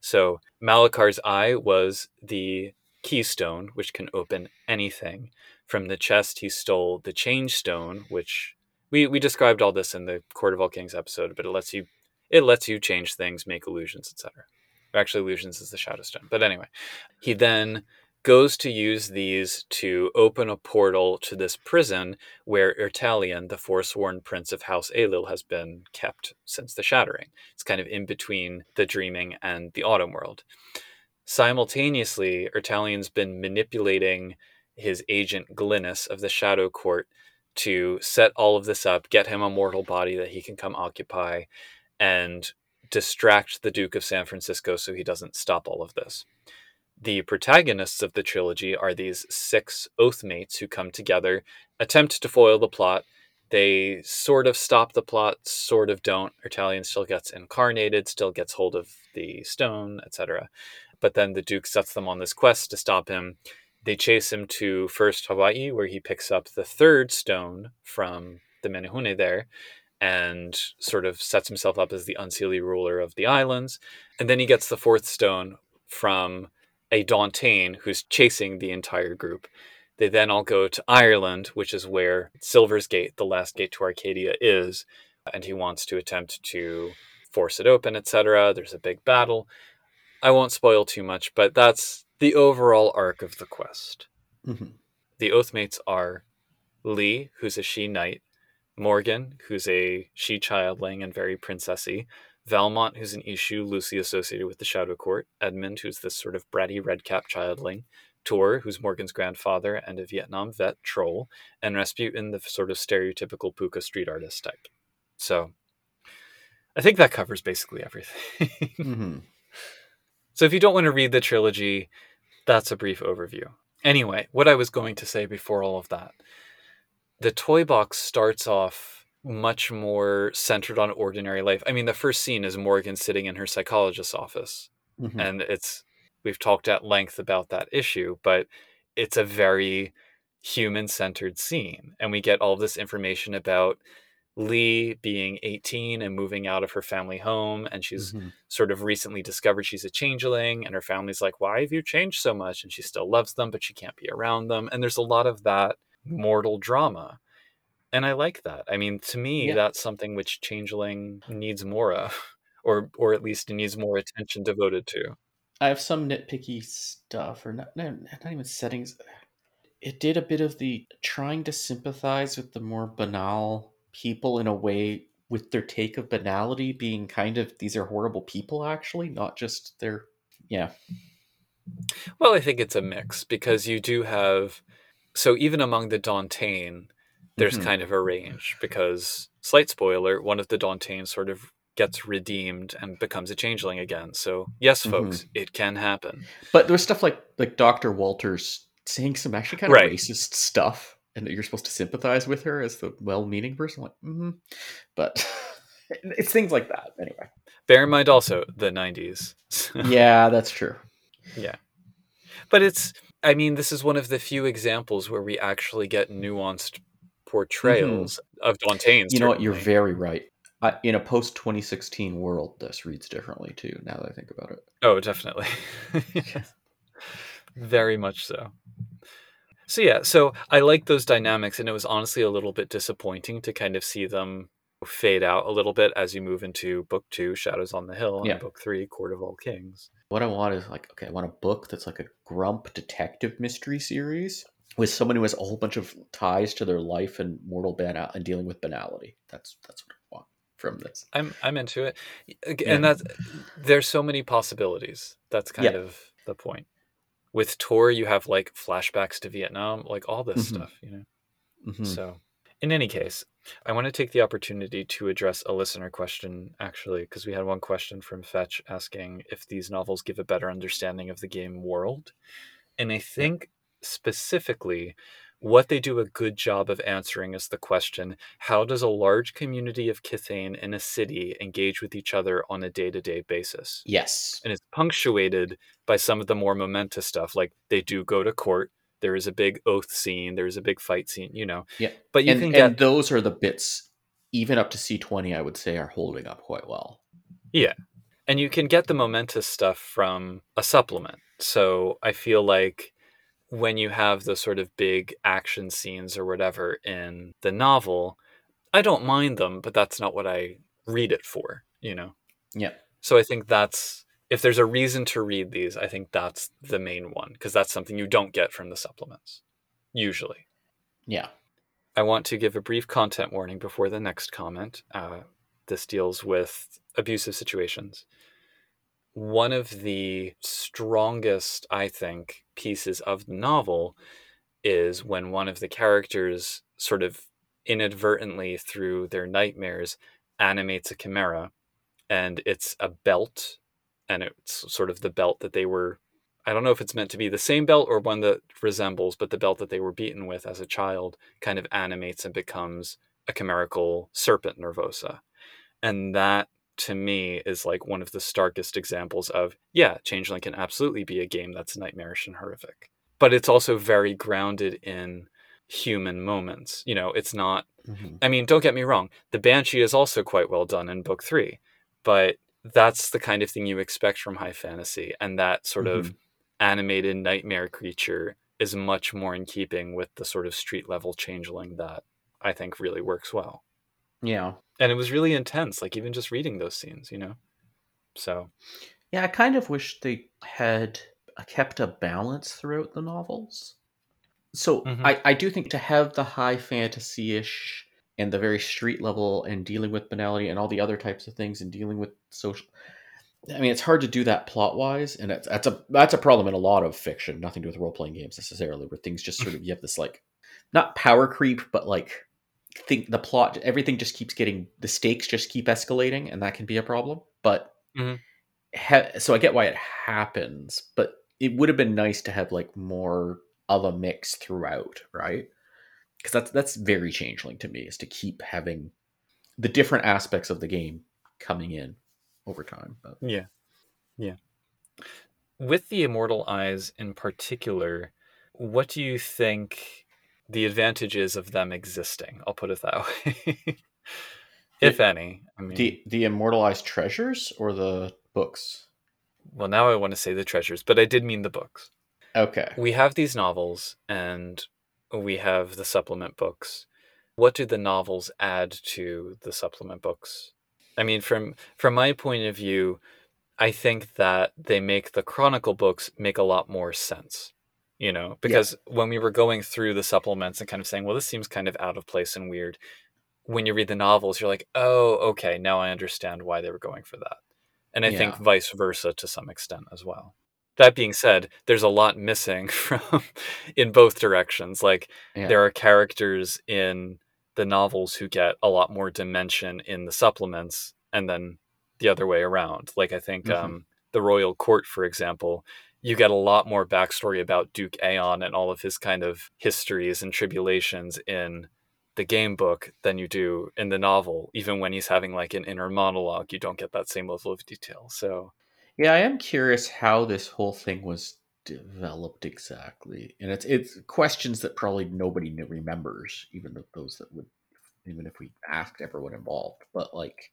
So Malakar's eye was the keystone, which can open anything. From the chest, he stole the change stone, which we, we described all this in the Court of All Kings episode, but it lets you it lets you change things, make illusions, etc. Actually, illusions is the shadow stone. But anyway, he then goes to use these to open a portal to this prison where Ertalion, the forsworn prince of House Ailil, has been kept since the shattering. It's kind of in between the dreaming and the autumn world. Simultaneously, Ertalion's been manipulating his agent Glynis of the Shadow Court to set all of this up, get him a mortal body that he can come occupy, and distract the Duke of San Francisco so he doesn't stop all of this. The protagonists of the trilogy are these six Oathmates who come together, attempt to foil the plot. They sort of stop the plot, sort of don't. Ertalion still gets incarnated, still gets hold of the stone, etc. But then the Duke sets them on this quest to stop him. They chase him to first Hawaii, where he picks up the third stone from the Menehune there and sort of sets himself up as the unseelie ruler of the islands. And then he gets the fourth stone from a Dauntain who's chasing the entire group. They then all go to Ireland, which is where Silver's Gate, the last gate to Arcadia, is, and he wants to attempt to force it open, etc. There's a big battle. I won't spoil too much, but that's the overall arc of the quest. Mhm. The Oathmates are Lee, who's a sidhe knight, Morgan, who's a sidhe childling and very princessy, Valmont, who's an eshu loosely associated with the Shadow Court, Edmund, who's this sort of bratty redcap childling, Tor, who's Morgan's grandfather and a Vietnam vet troll, and Rasputin, the sort of stereotypical pooka street artist type. So I think that covers basically everything. *laughs* Mm-hmm. so if you don't want to read the trilogy, that's a brief overview. Anyway, what I was going to say before all of that the toy box starts off much more centered on ordinary life. I mean, the first scene is Morgan sitting in her psychologist's office, Mhm. and it's we've talked at length about that issue, but it's a very human centered scene, and we get all this information about Lee being 18 and moving out of her family home, and she's Mhm. sort of recently discovered she's a changeling, and her family's like, Why have you changed so much? And she still loves them, but she can't be around them. And there's a lot of that mortal drama. And I like that. I mean, to me, Yeah. that's something which Changeling needs more of, *laughs* or or at least it needs more attention devoted to. I have some nitpicky stuff, or not, no, not even settings. It did a bit of the trying to sympathize with the more banal people in a way with their take of banality being kind of these are horrible people, actually, not just their. Yeah. Well, I think it's a mix because you do have so even among the Dauntain, there's Mhm. kind of a range because slight spoiler, one of the Dauntain sort of gets redeemed and becomes a changeling again. So yes, folks, it can happen. But there was stuff like like Dr. Walters saying some actually kind of Right. racist stuff, and that you're supposed to sympathize with her as the well-meaning person. Like, mm-hmm. but *laughs* it's things like that. Anyway, Bear in mind also the 90s. *laughs* yeah, that's true. Yeah but it's I mean, this is one of the few examples where we actually get nuanced portrayals of Dauntains. You know what? You're very right. I, in a post 2016 world, this reads differently too. Now that I think about it. Oh, definitely. *laughs* Very much so. So yeah, so I like those dynamics and it was honestly a little bit disappointing to kind of see them fade out a little bit as you move into book 2 Shadows on the Hill Yeah. and book 3 Court of All Kings. What I want is like, okay, I want a book that's like a grump detective mystery series with someone who has a whole bunch of ties to their life and mortal banal and dealing with banality. That's that's what I want from this. I'm I'm into it. Ag- Yeah. And that's there's so many possibilities. That's kind Yeah. of the point. With Tor you have like flashbacks to Vietnam, like all this Mhm. stuff, you know. Mhm. So, in any case, I want to take the opportunity to address a listener question, actually, because we had one question from Fetch asking if these novels give a better understanding of the game world. And I think specifically, what they do a good job of answering is the question how does a large community of Kithain in a city engage with each other on a day to day basis? Yes. and it's punctuated by some of the more momentous stuff like they do go to court there is a big oath scene there's a big fight scene you know Yeah. but you and, can get and those are the bits, even up to C20, I would say, are holding up quite well. Yeah. And you can get the momentous stuff from a supplement so i feel like when you have the sort of big action scenes or whatever in the novel i don't mind them but that's not what i read it for you know Yeah. so i think that's if there's a reason to read these i think that's the main one because that's something you don't get from the supplements usually Yeah. I want to give a brief content warning before the next comment. Uh, this deals with abusive situations. One of the strongest, I think, pieces of the novel is when one of the characters sort of inadvertently, through their nightmares, animates a chimera. And it's a belt, and it's sort of the belt that they were I don't know if it's meant to be the same belt or one that resembles, but the belt that they were beaten with as a child kind of animates and becomes a chimerical serpent nervosa. And that to me is like one of the starkest examples of, yeah, Changeling can absolutely be a game that's nightmarish and horrific. But it's also very grounded in human moments. You know, it's not Mhm. I mean, don't get me wrong, the Banshee is also quite well done in book three, but that's the kind of thing you expect from high fantasy, and that sort of animated nightmare creature is much more in keeping with the sort of street level changeling that I think really works well. Yeah. And it was really intense, like even just reading those scenes, you know? So, Yeah, I kind of wish they had uh, kept a balance throughout the novels. So Mhm. I, I do think to have the high fantasy ish and the very street level and dealing with banality and all the other types of things and dealing with social I mean, it's hard to do that plot wise, and it's, that's a that's a problem in a lot of fiction. Nothing to do with role playing games necessarily, where things just sort *laughs* of you have this like not power creep, but like think the plot everything just keeps getting the stakes just keep escalating, and that can be a problem. But Mhm. ha- so I get why it happens, but it would have been nice to have like more of a mix throughout, right? Because that's that's very changeling to me is to keep having the different aspects of the game coming in over time. But Yeah. Yeah. With the Immortal Eyes in particular, what do you think the advantages of them existing? I'll put it that *laughs* way. if any. I mean, the the immortalized treasures or the books? well, now I want to say the treasures, but I did mean the books. Okay. We have these novels and we have the supplement books. What do the novels add to the supplement books? I mean, from from my point of view, I think that they make the chronicle books make a lot more sense. You know, because when we were going through the supplements and kind of saying, well, this seems kind of out of place and weird. When you read the novels, you're like, oh, okay, now I understand why they were going for that. And I think vice versa to some extent as well. That being said, there's a lot missing *laughs* from in both directions. Like Yeah. there are characters in the novels who get a lot more dimension in the supplements and then the other way around. Like I think Mhm. um, the royal court, for example, you get a lot more backstory about Duke Aeon and all of his kind of histories and tribulations in the game book than you do in the novel. Even when he's having like an inner monologue, you don't get that same level of detail. So Yeah, I am curious how this whole thing was developed exactly, and it's it's questions that probably nobody remembers, even those that would, even if we asked everyone involved. But like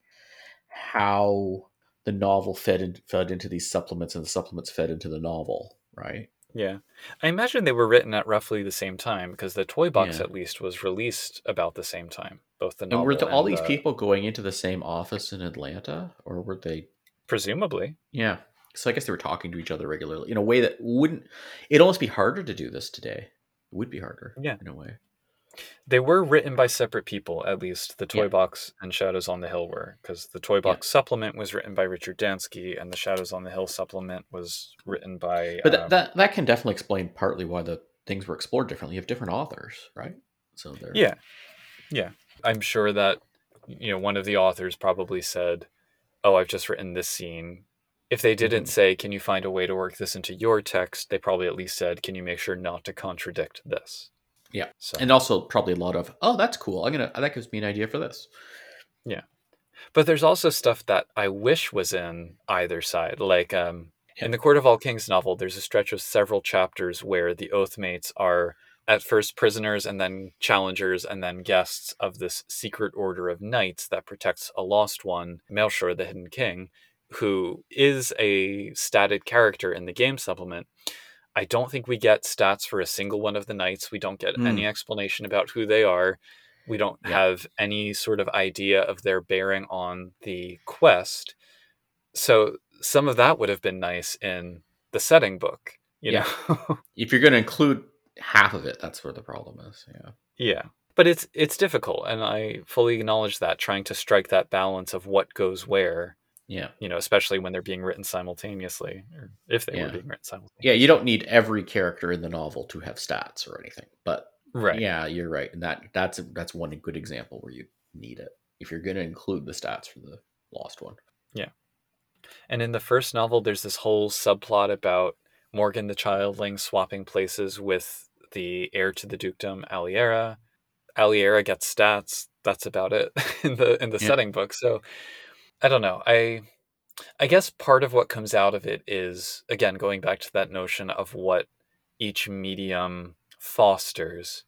how the novel fed in, fed into these supplements, and the supplements fed into the novel, right? Yeah. I imagine they were written at roughly the same time because the toy box Yeah. at least was released about the same time. Both the And novel were the, all and these people going into the same office in Atlanta, or were they presumably. Yeah. So I guess they were talking to each other regularly in a way that wouldn't. It'd almost be harder to do this today. It would be harder. Yeah. In a way. They were written by separate people, at least the Toy Yeah. Box and Shadows on the Hill were, because the Toy Box supplement was written by Richard Dansky, and the Shadows on the Hill supplement was written by. But um, that, that that can definitely explain partly why the things were explored differently. You have different authors, right? So they're Yeah, yeah. I'm sure that you know one of the authors probably said, "Oh, I've just written this scene." If they didn't Mhm. say, "Can you find a way to work this into your text?" they probably at least said, "Can you make sure not to contradict this?" Yeah. So, and also probably a lot of oh that's cool. I'm gonna that gives me an idea for this. Yeah. But there's also stuff that I wish was in either side. Like um, Yeah. in the Court of All Kings novel, there's a stretch of several chapters where the Oathmates are at first prisoners and then challengers and then guests of this secret order of knights that protects a lost one, Melchor, the Hidden King, who is a statted character in the game supplement. I don't think we get stats for a single one of the knights. We don't get Hmm. any explanation about who they are. We don't Yeah. have any sort of idea of their bearing on the quest. So some of that would have been nice in the setting book, you Yeah. know. *laughs* If you're gonna include half of it, that's where the problem is. Yeah. yeah. But it's it's difficult and I fully acknowledge that trying to strike that balance of what goes where, Yeah. you know, especially when they're being written simultaneously or if they Yeah. were being written simultaneously. Yeah. You don't need every character in the novel to have stats or anything, but Right. Yeah, you're right, and that that's that's one good example where you need it if you're going to include the stats for the lost one. Yeah. And in the first novel, there's this whole subplot about Morgan the Childling swapping places with the heir to the dukedom, Aliera. Aliera gets stats. That's about it *laughs* in the in the Yeah. setting book. So I don't know. I I guess part of what comes out of it is again going back to that notion of what each medium fosters.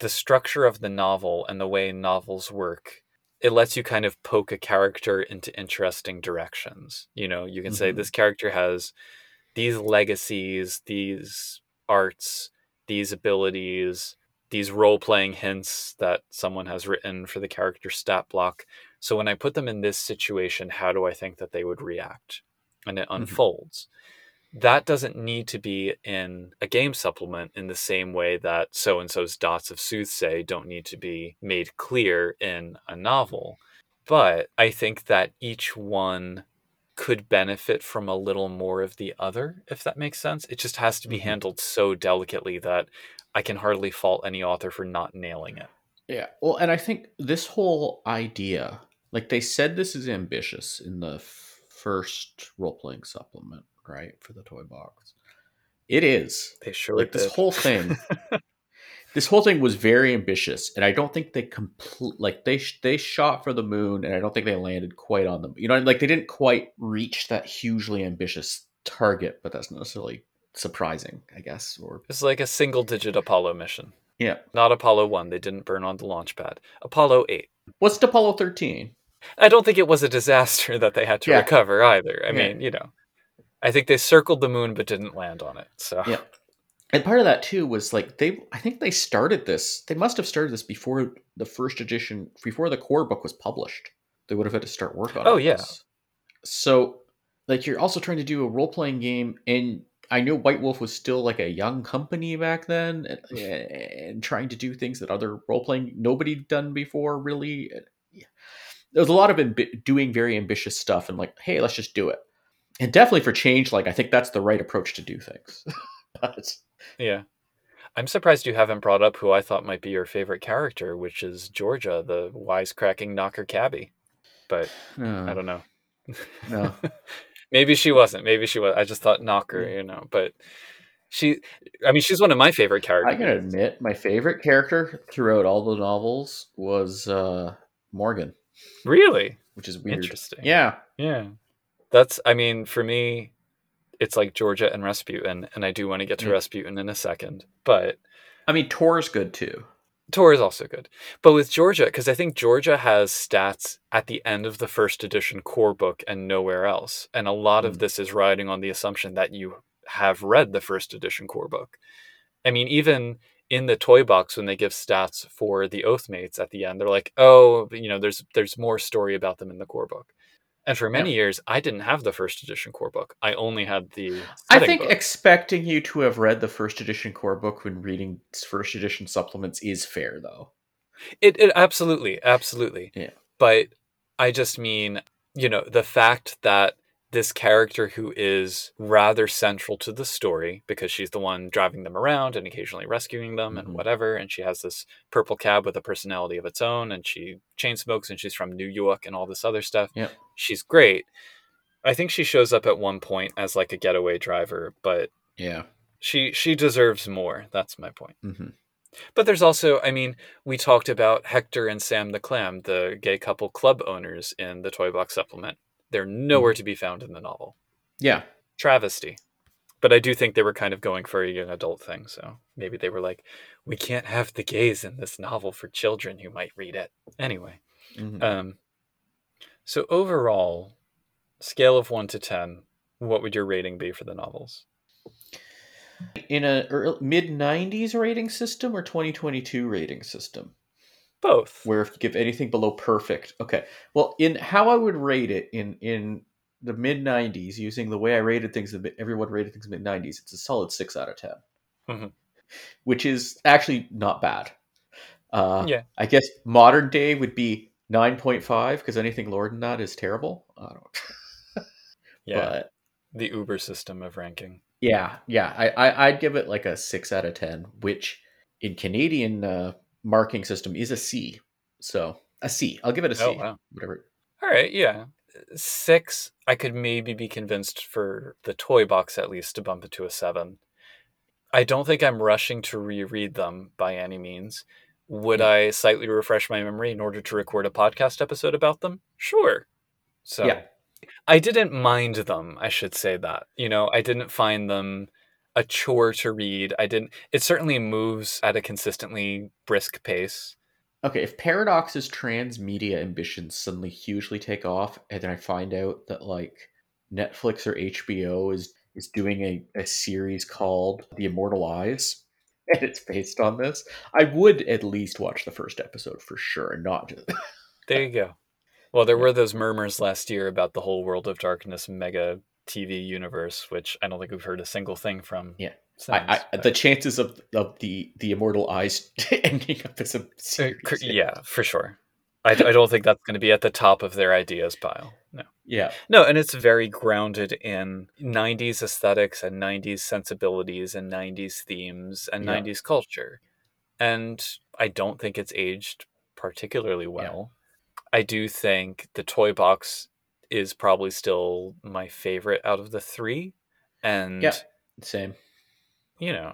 The structure of the novel and the way novels work it lets you kind of poke a character into interesting directions. You know, you can say Mhm. this character has these legacies, these arts, these abilities, these role playing hints that someone has written for the character stat block. So when I put them in this situation, how do I think that they would react? And it unfolds. That doesn't need to be in a game supplement in the same way that so and so's dots of soothsay don't need to be made clear in a novel. But I think that each one could benefit from a little more of the other, if that makes sense. It just has to be Mhm. handled so delicately that I can hardly fault any author for not nailing it. Yeah. Well, and I think this whole idea, like they said this is ambitious in the f- first role playing supplement, right? For the toy box. It is. They sure Like this whole thing. *laughs* this whole thing was very ambitious and I don't think they complete like they sh- they shot for the moon and I don't think they landed quite on them. You know, like they didn't quite reach that hugely ambitious target, but that's not necessarily surprising, I guess, or It's like a single digit Apollo mission. yeah. Not Apollo 1. They didn't burn on the launch pad. Apollo 8. What's Apollo 13? I don't think it was a disaster *laughs* that they had to Yeah. recover either. I Yeah. mean, you know, I think they circled the moon but didn't land on it. So Yeah. and part of that too was like they i think they started this they must have started this before the first edition before the core book was published they would have had to start work on it. Oh, all yeah. so like you're also trying to do a role-playing game and i know white wolf was still like a young company back then and, mm. and trying to do things that other role-playing nobody done before really there was a lot of ambi- doing very ambitious stuff and like hey let's just do it and definitely for change like i think that's the right approach to do things *laughs* but Yeah. I'm surprised you haven't brought up who I thought might be your favorite character, which is Georgia, the wisecracking knocker cabbie. But I don't know. no *laughs* Maybe she wasn't. Maybe she was. I just thought knocker, you know. But she, I mean, she's one of my favorite characters. I gotta admit, my favorite character throughout all the novels was uh, Morgan, Really which is weird. interesting. Yeah, Yeah. That's, I mean, for me, it's like Georgia and Rasputin, and I do want to get to Yeah. Rasputin in a second. But I mean Tor's good too. Tor is also good. But with Georgia, because I think Georgia has stats at the end of the first edition core book and nowhere else. And a lot of Mm. this is riding on the assumption that you have read the first edition core book. I mean, even in the toy box when they give stats for the Oathmates at the end, they're like, oh, you know, there's there's more story about them in the core book. And for many years, I didn't have the first edition core book. I only had the. I think book. expecting you to have read the first edition core book when reading first edition supplements is fair, though. It, it absolutely, absolutely. Yeah. But I just mean, you know, the fact that this character who is rather central to the story because she's the one driving them around and occasionally rescuing them Mhm. and whatever, and she has this purple cab with a personality of its own, and she chain smokes and she's from New York and all this other stuff. Yep. She's great. I think she shows up at one point as like a getaway driver, but Yeah. she she deserves more. That's my point. hmm But there's also, I mean, we talked about Hector and Sam the Clam, the gay couple club owners in the Toy Box supplement. They're nowhere to be found in the novel. Yeah. Travesty. But I do think they were kind of going for a young adult thing, so maybe they were like, we can't have the gays in this novel for children who might read it. Anyway, Mhm. um, so overall, scale of 1 to 10, what would your rating be for the novels? In a mid '90s rating system or 2022 rating system? Both. where if you give anything below perfect okay well in how i would rate it in in the mid 90s using the way i rated things everyone rated things mid 90s it's a solid 6 out of 10 Mhm. which is actually not bad uh Yeah. i guess modern day would be 9.5 because anything lower than that is terrible i don't *laughs* Yeah. but the Uber system of ranking. yeah yeah I, I i'd give it like a 6 out of 10 which in canadian uh marking system is a c so a c i'll give it a c Oh, wow. whatever All right, yeah. Six, I could maybe be convinced for the toy box at least to bump it to a seven. I don't think I'm rushing to reread them by any means. Would mm. I slightly refresh my memory in order to record a podcast episode about them? Sure. So Yeah. I didn't mind them, I should say that. You know, I didn't find them a chore to read. I didn't it certainly moves at a consistently brisk pace. Okay, if Paradox's transmedia ambitions suddenly hugely take off, and then I find out that like Netflix or HBO is is doing a, a series called The Immortal Eyes, *laughs* and it's based on this, I would at least watch the first episode for sure, and not just There you go. Well, there *laughs* were those murmurs last year about the whole World of Darkness mega TV universe, which I don't think we've heard a single thing from. Yeah. since, I, I, the chances of of the the Immortal Eyes *laughs* ending up as a Uh, series. cr- yeah, for sure. I, I don't think that's going to be at the top of their ideas pile. No. Yeah. No, and it's very grounded in 90s aesthetics and 90s sensibilities and 90s themes and Yeah. 90s culture. And I don't think it's aged particularly well. I do think the toy box is probably still my favorite out of the three. And, Yeah. Same. you know,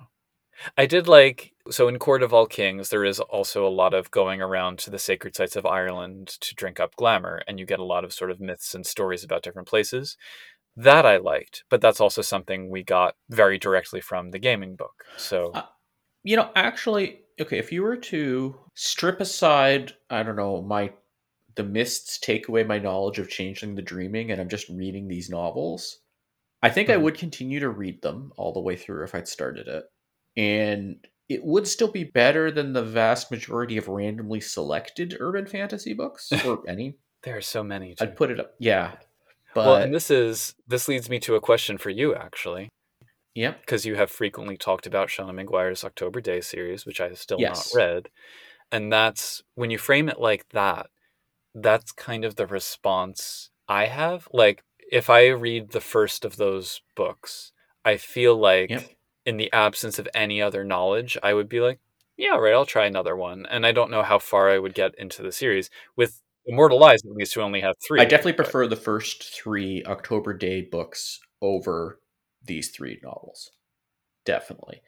I did like so in Court of All Kings, there is also a lot of going around to the sacred sites of Ireland to drink up glamour, and you get a lot of sort of myths and stories about different places. That I liked, but that's also something we got very directly from the gaming book. So Uh, You know, actually, okay, if you were to strip aside, I don't know, my the mists take away my knowledge of Changeling the Dreaming, and I'm just reading these novels, I think I Mhm. would continue to read them all the way through if I'd started it. And it would still be better than the vast majority of randomly selected urban fantasy books, *laughs* or any. there are so many. Too. I'd put it up. Yeah. But, well, and this is this leads me to a question for you actually, yep. because you have frequently talked about Seanan McGuire's October Daye series, which I have still Yes. not read, and that's when you frame it like that. That's kind of the response I have. Like if I read the first of those books, I feel like Yep. in the absence of any other knowledge, I would be like, yeah, right, I'll try another one. And I don't know how far I would get into the series. With Immortal Eyes, at least, we only have three. I definitely but- prefer the first three October Daye books over these three novels. Definitely.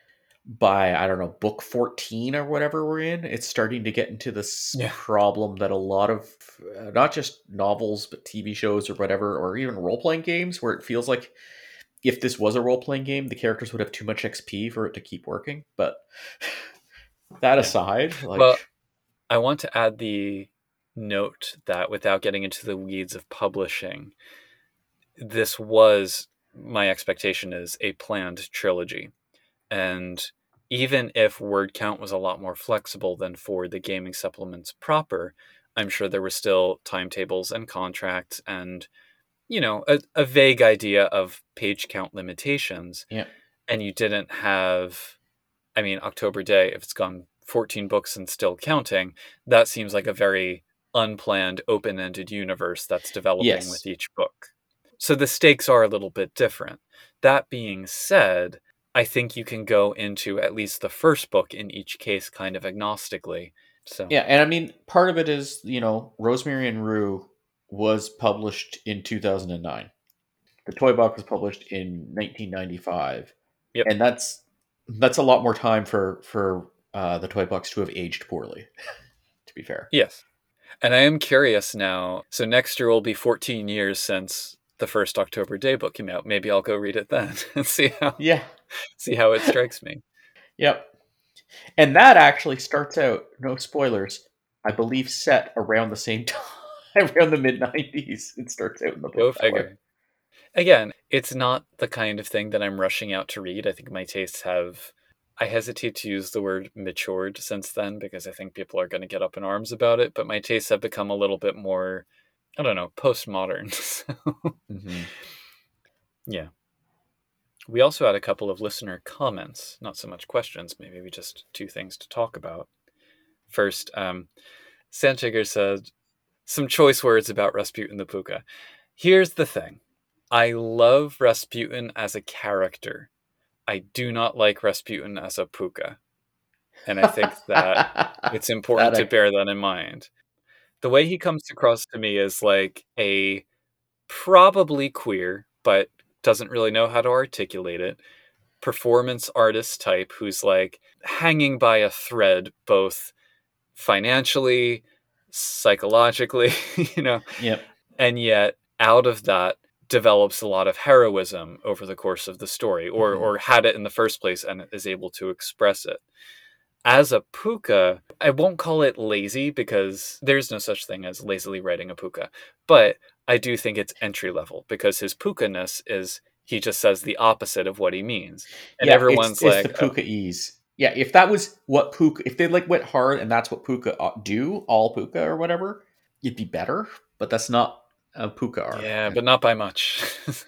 By, I don't know, book 14 or whatever we're in, it's starting to get into this Yeah. problem that a lot of, uh, not just novels, but TV shows or whatever, or even role playing games, where it feels like if this was a role playing game, the characters would have too much XP for it to keep working. But *laughs* that aside, like, Well, I want to add the note that without getting into the weeds of publishing, this was my expectation is a planned trilogy. And even if word count was a lot more flexible than for the gaming supplements proper, I'm sure there were still timetables and contracts and, you know, a, a vague idea of page count limitations. Yeah. And you didn't have, I mean, October Daye, if it's gone 14 books and still counting, that seems like a very unplanned, open ended universe that's developing Yes. with each book. So the stakes are a little bit different. That being said, I think you can go into at least the first book in each case kind of agnostically. So Yeah, and I mean, part of it is, you know, Rosemary and Rue was published in 2009. The toy box was published in 1995. Yep. And that's that's a lot more time for for uh, the toy box to have aged poorly. *laughs* to be fair. Yes. And I am curious now. So next year will be 14 years since the first October Daye book came out. Maybe I'll go read it then *laughs* and see how Yeah. see how it strikes me. Yep. And that actually starts out, no spoilers, I believe set around the same *laughs* time, around the mid 90s. It starts out in the book. Go figure. Again, it's not the kind of thing that I'm rushing out to read. I think my tastes have. I hesitate to use the word matured since then because I think people are going to get up in arms about it. But my tastes have become a little bit more, I don't know, postmodern. *laughs* So, Mhm. yeah. We also had a couple of listener comments, not so much questions, maybe we just two things to talk about. First, um, Sanchiger said some choice words about Rasputin the Pooka. Here's the thing I love Rasputin as a character. I do not like Rasputin as a Pooka. And I think that *laughs* it's important That I- to bear that in mind. The way he comes across to me is like a probably queer, but doesn't really know how to articulate it, performance artist type who's like hanging by a thread, both financially, psychologically, *laughs* you know, Yep. and yet out of that develops a lot of heroism over the course of the story or Mhm. or had it in the first place and is able to express it as a pooka i won't call it lazy because there's no such thing as lazily writing a pooka but i do think it's entry level because his pooka-ness is he just says the opposite of what he means and Yeah, everyone's it's, it's like the oh. pooka ease. Yeah, if that was what pooka, if they like went hard and that's what pooka uh, do, all pooka or whatever, it'd be better. But that's not a pooka "Oh, arc. yeah but not by much *laughs*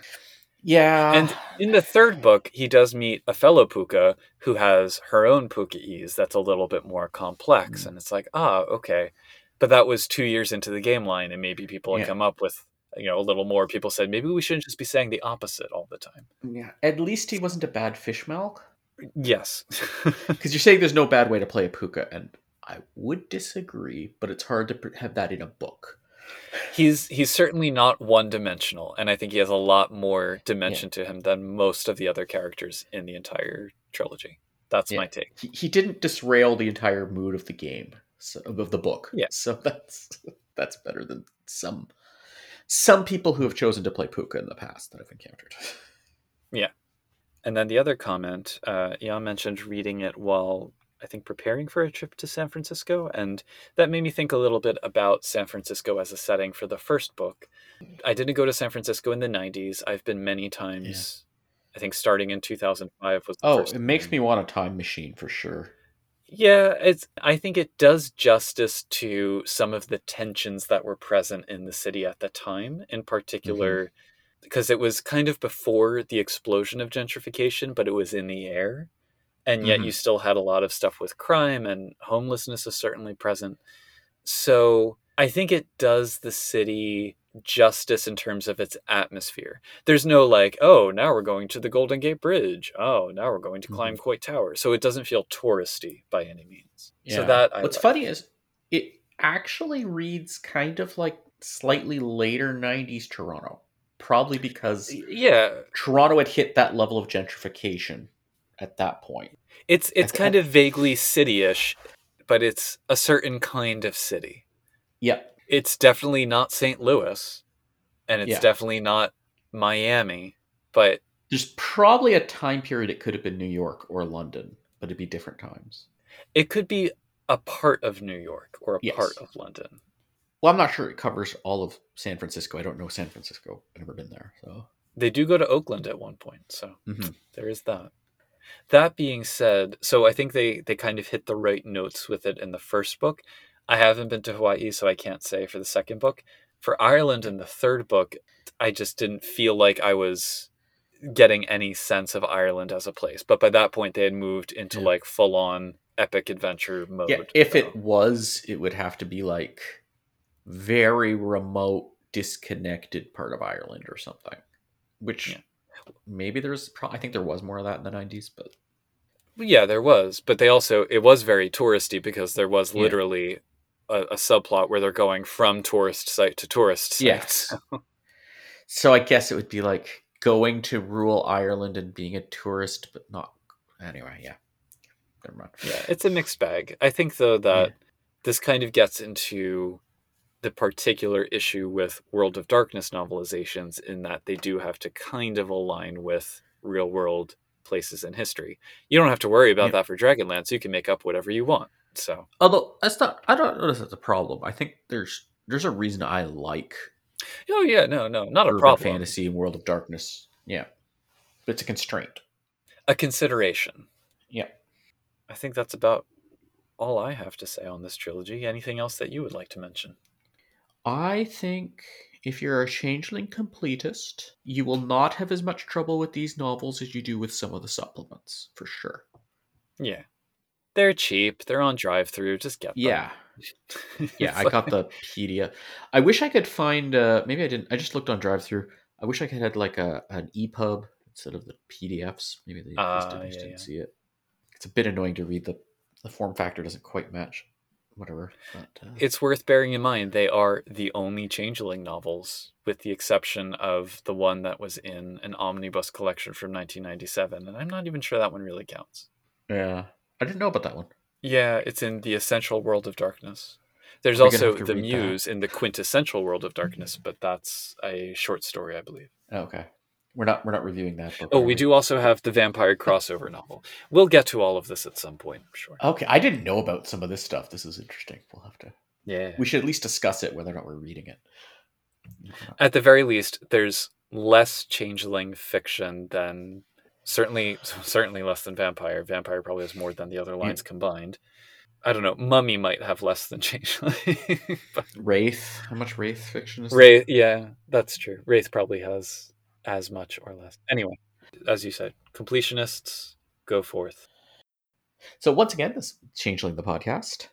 yeah, And in the third book, he does meet a fellow pooka who has her own pooka ease that's a little bit more complex. Mm. And it's like, ah, okay. But that was two years into the game line, and maybe people had Yeah. come up with you know a little more. People said maybe we shouldn't just be saying the opposite all the time. Yeah. At least he wasn't a bad fishmouth. Yes. *laughs* Because you're saying there's no bad way to play a pooka, and I would disagree, but it's hard to have that in a book. He's he's certainly not one dimensional, and I think he has a lot more dimension to him than most of the other characters in the entire trilogy. That's Yeah. my take. He, he didn't disrail the entire mood of the game, so, of the book. Yeah. So *laughs* that's that's better than some some people who have chosen to play pooka in the past that I've encountered. *laughs* Yeah. And then the other comment, uh, Jan mentioned reading it while I think preparing for a trip to San Francisco, and that made me think a little bit about San Francisco as a setting for the first book. I didn't go to San Francisco in the '90s. I've been many times. I think starting in 2005 was. The Oh, it makes time. me want a time machine for sure. Yeah, it's. I think it does justice to some of the tensions that were present in the city at the time, in mm-hmm. particular, because it was kind of before the explosion of gentrification, but it was in the air, and yet Mhm. you still had a lot of stuff with crime and homelessness is certainly present. So I think it does the city justice in terms of its atmosphere. There's no like, oh, now we're going to the Golden Gate Bridge. Oh, now we're going to climb Coit Tower. So it doesn't feel touristy by any means. yeah. So that I what's like. funny is it actually reads kind of like slightly later '90s Toronto, probably because yeah, Toronto had hit that level of gentrification at that point. it's it's kind of vaguely city-ish, but it's a certain kind of city. Yeah, It's definitely not St. Louis, and it's Yeah. definitely not Miami, but there's probably a time period it could have been New York or London, but it'd be different times. it could be a part of New York or a Yes. part of London. Well, I'm not sure it covers all of San Francisco. I don't know San Francisco. I've never been there, so They do go to Oakland at one point, so Mhm. there is that. That being said, so I think they they kind of hit the right notes with it in the first book. I haven't been to Hawaii, so I can't say for the second book. For Ireland in the third book, I just didn't feel like I was getting any sense of Ireland as a place. But by that point, they had moved into Yeah. like full on epic adventure mode. yeah. If so- it was, it would have to be like very remote, disconnected part of Ireland or something. Which Yeah. Maybe there's. Pro- I think there was more of that in the '90s, but Yeah, there was, but they also it was very touristy because there was Yeah. literally a, a subplot where they're going from tourist site to tourist site. Yes. *laughs* So I guess it would be like going to rural Ireland and being a tourist, but not. Anyway, yeah. Never mind. yeah, it's a mixed bag. I think though that this kind of gets into the particular issue with World of Darkness novelizations in that they do have to kind of align with real world places in history. You don't have to worry about Yeah. that for Dragonlance. You can make up whatever you want. So Although that's not. I don't notice that's a problem. I think there's there's a reason I like Oh yeah, no, no, not a problem. fantasy and World of Darkness. Yeah, but it's a constraint. A consideration. Yeah. I think that's about all I have to say on this trilogy. Anything else that you would like to mention? I think if you're a changeling completist, you will not have as much trouble with these novels as you do with some of the supplements, for sure. Yeah. They're cheap. They're on DriveThru. Just get them. Yeah, *laughs* yeah. I got the PDF. I wish I could find. Uh, maybe I didn't. I just looked on DriveThru. I wish I could had like a an EPUB instead of the PDFs. Maybe they Ah, just didn't, yeah, didn't yeah. see it. It's a bit annoying to read the the form factor doesn't quite match. Whatever. But, uh, It's worth bearing in mind they are the only Changeling novels, with the exception of the one that was in an omnibus collection from 1997, and I'm not even sure that one really counts. yeah, I didn't know about that one. Yeah, it's in the Essential World of Darkness. There's We're also the read that. Muse in the Quintessential World of Darkness, but that's a short story, I believe. Oh, okay, we're not we're not reviewing that. book, Oh, we do also have the vampire crossover novel. We'll get to all of this at some point, I'm sure. Okay, I didn't know about some of this stuff. This is interesting. We'll have to. Yeah. We should at least discuss it, whether or not we're reading it. At the very least, there's less changeling fiction than certainly certainly less than vampire. Vampire probably has more than the other lines combined. I don't know. Mummy might have less than *laughs* changeling. but Wraith. How much Wraith fiction is? there? Wraith, yeah, that's true. Wraith probably has as much or less. Anyway, as you said, completionists go forth. So once again, this Changeling the podcast.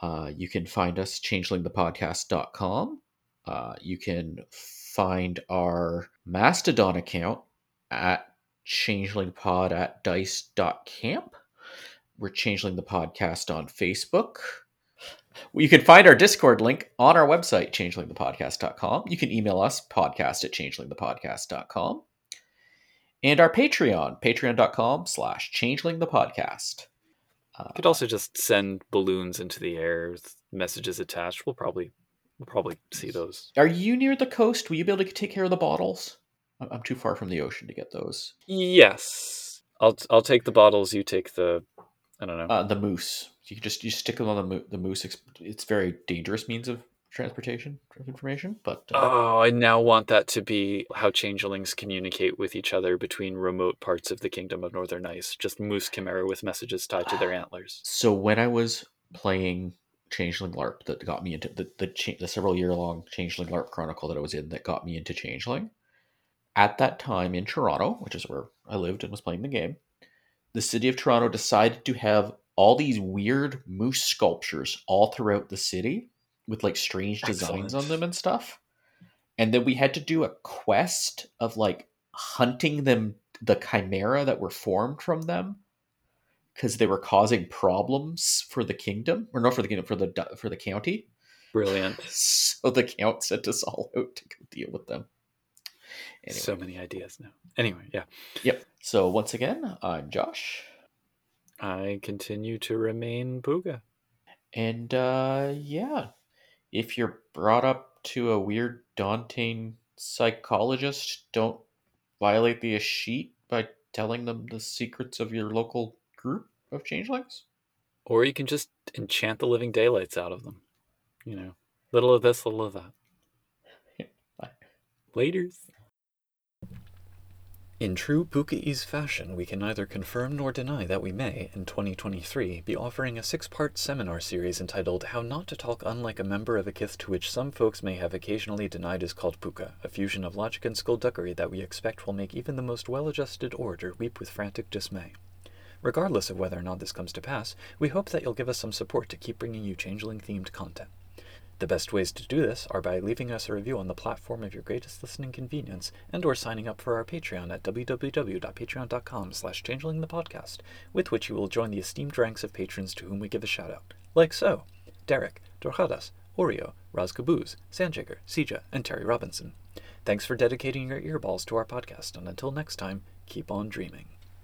Uh, you can find us changelingthepodcast.com. Uh, you can find our Mastodon account at changelingpod at dice.camp. We're Changeling the Podcast on Facebook. You can find our Discord link on our website, changelingthepodcast.com. You can email us, podcast at changelingthepodcast.com. And our Patreon, patreon.com slash changelingthepodcast. Uh, you could also just send balloons into the air with messages attached. We'll probably we'll probably see those. Are you near the coast? Will you be able to take care of the bottles? I'm too far from the ocean to get those. Yes, I'll I'll take the bottles. You take the I don't know uh, the moose. You just you stick them on the mo- the moose. It's very dangerous means of transportation of information. But uh, oh, I now want that to be how changelings communicate with each other between remote parts of the kingdom of Northern Ice. Just moose chimera with messages tied to their antlers. So when I was playing Changeling LARP, that got me into the the, cha- the several year long Changeling LARP Chronicle that I was in, that got me into Changeling. At that time in Toronto, which is where I lived and was playing the game, the city of Toronto decided to have all these weird moose sculptures all throughout the city with like strange designs Excellent. on them and stuff. And then we had to do a quest of like hunting them the chimera that were formed from them because they were causing problems for the kingdom or not for the kingdom for the for the county. Brilliant. *laughs* So the count sent us all out to go deal with them. Anyway. So many ideas now. Anyway, yeah. Yep. So once again, I'm Josh. I continue to remain Pooka. And uh yeah, if you're brought up to a weird, daunting psychologist, don't violate the escheat by telling them the secrets of your local group of changelings. Or you can just enchant the living daylights out of them. You know, little of this, little of that. *laughs* Laters. In true Pukei's fashion, we can neither confirm nor deny that we may, in 2023, be offering a six part seminar series entitled How Not to Talk Unlike a Member of a Kith to which some folks may have occasionally denied is called Pooka, a fusion of logic and skullduggery that we expect will make even the most well adjusted orator weep with frantic dismay. Regardless of whether or not this comes to pass, we hope that you'll give us some support to keep bringing you changeling themed content. The best ways to do this are by leaving us a review on the platform of your greatest listening convenience and or signing up for our Patreon at www.patreon.com slash changelingthepodcast, with which you will join the esteemed ranks of patrons to whom we give a shout out, like so, Derek, Dorjadas, Oreo, Raz Caboose, Sandjigger, Sija, and Terry Robinson. Thanks for dedicating your earballs to our podcast, and until next time, keep on dreaming.